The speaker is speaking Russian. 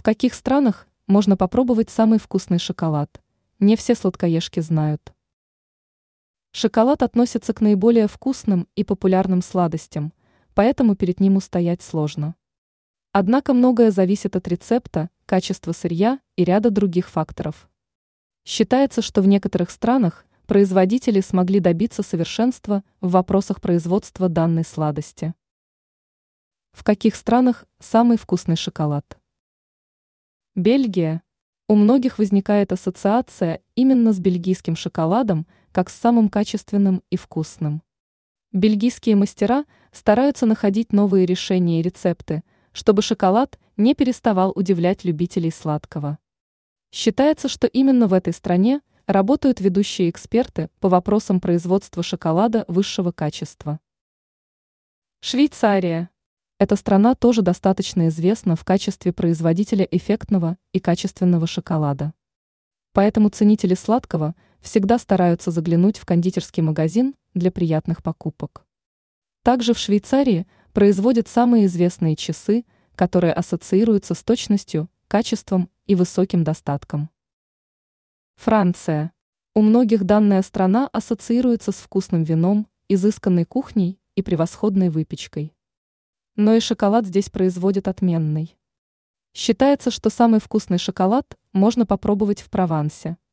В каких странах можно попробовать самый вкусный шоколад? Не все сладкоежки знают. Шоколад относится к наиболее вкусным и популярным сладостям, поэтому перед ним устоять сложно. Однако многое зависит от рецепта, качества сырья и ряда других факторов. Считается, что в некоторых странах производители смогли добиться совершенства в вопросах производства данной сладости. В каких странах самый вкусный шоколад? Бельгия. У многих возникает ассоциация именно с бельгийским шоколадом, как с самым качественным и вкусным. Бельгийские мастера стараются находить новые решения и рецепты, чтобы шоколад не переставал удивлять любителей сладкого. Считается, что именно в этой стране работают ведущие эксперты по вопросам производства шоколада высшего качества. Швейцария. Эта страна тоже достаточно известна в качестве производителя эффектного и качественного шоколада. Поэтому ценители сладкого всегда стараются заглянуть в кондитерский магазин для приятных покупок. Также в Швейцарии производят самые известные часы, которые ассоциируются с точностью, качеством и высоким достатком. Франция. У многих данная страна ассоциируется с вкусным вином, изысканной кухней и превосходной выпечкой. Но и шоколад здесь производят отменный. Считается, что самый вкусный шоколад можно попробовать в Провансе –